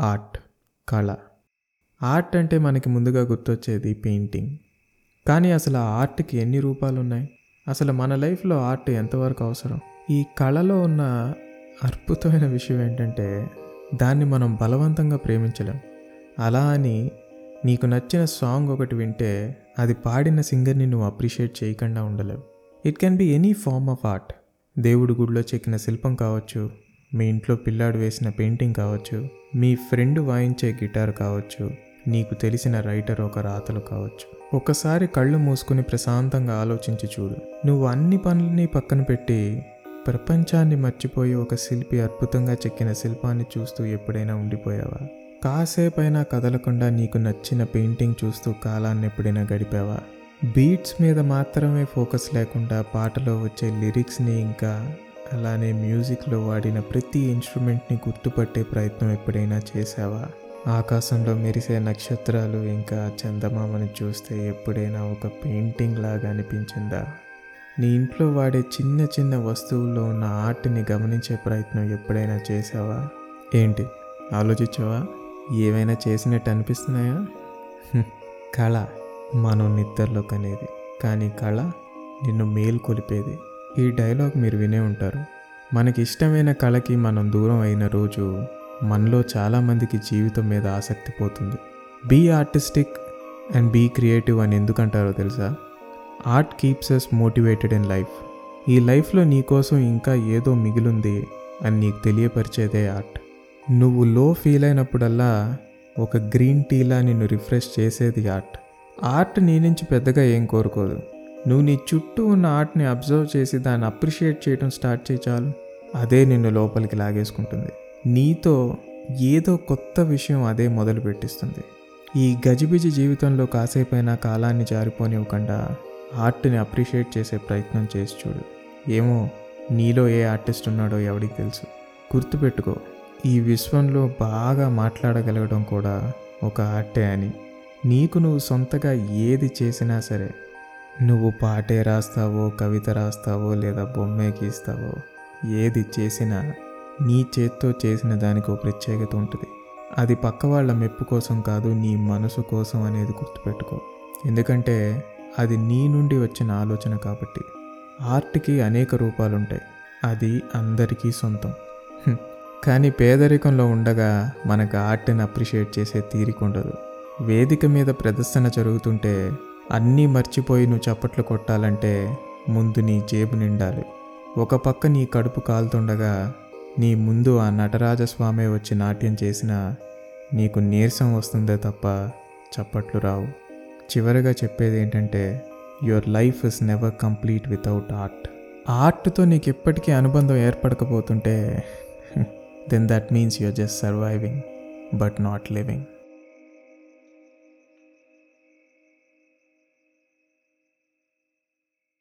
Art కళ. Art అంటే మనకి ముందుగా గుర్తొచ్చేది పెయింటింగ్. కానీ అసలు ఆ ఆర్ట్కి ఎన్ని రూపాలు ఉన్నాయి అసలు మన లైఫ్లో ఆర్ట్ ఎంతవరకు అవసరం? ఈ కళలో ఉన్న అద్భుతమైన విషయం ఏంటంటే దాన్ని మనం బలవంతంగా ప్రేమించలేం. అలా అని నీకు నచ్చిన సాంగ్ ఒకటి వింటే అది పాడిన సింగర్ని నువ్వు అప్రిషియేట్ చేయకుండా ఉండలేవు. It can be any form of art. దేవుడి గుడిలో చెక్కిన శిల్పం కావచ్చు మీ ఇంట్లో పిల్లాడు వేసిన పెయింటింగ్ కావచ్చు మీ ఫ్రెండ్ వాయించే గిటార్ కావచ్చు నీకు తెలిసిన రైటర్ ఒక రాతలు కావచ్చు. ఒకసారి కళ్ళు మూసుకుని ప్రశాంతంగా ఆలోచించి చూడు. నువ్వు అన్ని పనులని పక్కన పెట్టి ప్రపంచాన్ని మర్చిపోయి ఒక శిల్పి అద్భుతంగా చెక్కిన శిల్పాన్ని చూస్తూ ఎప్పుడైనా ఉండిపోయావా? కాసేపైనా కదలకుండా నీకు నచ్చిన పెయింటింగ్ చూస్తూ కాలాన్ని ఎప్పుడైనా గడిపావా? బీట్స్ మీద మాత్రమే ఫోకస్ లేకుండా పాటలో వచ్చే లిరిక్స్ని ఇంకా అలానే మ్యూజిక్లో వాడిన ప్రతి ఇన్స్ట్రుమెంట్ని గుర్తుపట్టే ప్రయత్నం ఎప్పుడైనా చేసావా ఆకాశంలో మెరిసే నక్షత్రాలు ఇంకా చందమామని చూస్తే ఎప్పుడైనా ఒక పెయింటింగ్ లాగా అనిపించిందా? నీ ఇంట్లో వాడే చిన్న చిన్న వస్తువుల్లో ఉన్న ఆర్ట్ని గమనించే ప్రయత్నం ఎప్పుడైనా చేసావా ఏంటి? ఆలోచించావా? ఏమైనా చేసినట్టు అనిపిస్తున్నాయా? కళ మనం నిద్రలో కనేది కానీ కళ నిన్ను మేల్కొలిపేది. ఈ డైలాగ్ మీరు వినే ఉంటారు. మనకి ఇష్టమైన కళకి మనం దూరం అయిన రోజు మనలో చాలామందికి జీవితం మీద ఆసక్తి పోతుంది. Be artistic and be creative అని ఎందుకంటారో తెలుసా? Art keeps us motivated in life. ఈ లైఫ్లో నీకోసం ఇంకా ఏదో మిగిలింది అని నీకు తెలియపరిచేదే ఆర్ట్. నువ్వు లో ఫీల్ అయినప్పుడల్లా ఒక గ్రీన్ టీలా నిన్ను రిఫ్రెష్ చేసేది ఆర్ట్. ఆర్ట్ నీ నుంచి పెద్దగా ఏం కోరుకోదు. నువ్వు నీ చుట్టూ ఉన్న ఆర్ట్ని అబ్జర్వ్ చేసి దాన్ని అప్రిషియేట్ చేయడం స్టార్ట్ చేయి చాలు. అదే నిన్ను లోపలికి లాగేసుకుంటుంది. నీతో ఏదో కొత్త విషయం అదే మొదలు పెట్టిస్తుంది. ఈ గజిబిజి జీవితంలో కాసేపైనా కాలాన్ని జారిపోనివ్వకుండా ఆర్ట్ని అప్రిషియేట్ చేసే ప్రయత్నం చేసి చూడు. ఏమో నీలో ఏ ఆర్టిస్ట్ ఉన్నాడో ఎవడికి తెలుసు. గుర్తుపెట్టుకో ఈ విశ్వంలో బాగా మాట్లాడగలగడం కూడా ఒక ఆర్టే అని. నీకు నువ్వు సొంతగా ఏది చేసినా సరే నువ్వు పాటే రాస్తావో కవిత రాస్తావో లేదా బొమ్మే గీస్తావో ఏది చేసినా నీ చేత్తో చేసిన దానికి ఒక ప్రత్యేకత ఉంటుంది. అది పక్క వాళ్ళ మెప్పు కోసం కాదు నీ మనసు కోసం అనేది గుర్తుపెట్టుకో. ఎందుకంటే అది నీ నుండి వచ్చిన ఆలోచన కాబట్టి. ఆర్ట్కి అనేక రూపాలుంటాయి. అది అందరికీ సొంతం. కానీ పేదరికంలో ఉండగా మనకు ఆర్ట్ని అప్రిషియేట్ చేసే తీరిక ఉండదు వేదిక మీద ప్రదర్శన జరుగుతుంటే అన్నీ మర్చిపోయి నువ్వు చప్పట్లు కొట్టాలంటే ముందు నీ జేబు నిండాలి. ఒక పక్క నీ కడుపు కాలుతుండగా నీ ముందు ఆ నటరాజస్వామి వచ్చి నాట్యం చేసినా నీకు నీరసం వస్తుందే తప్ప చప్పట్లు రావు. చివరిగా చెప్పేది ఏంటంటే your life is never complete without art ఆర్ట్తో నీకు ఎప్పటికీ అనుబంధం ఏర్పడకపోతుంటే then that means your just surviving but not living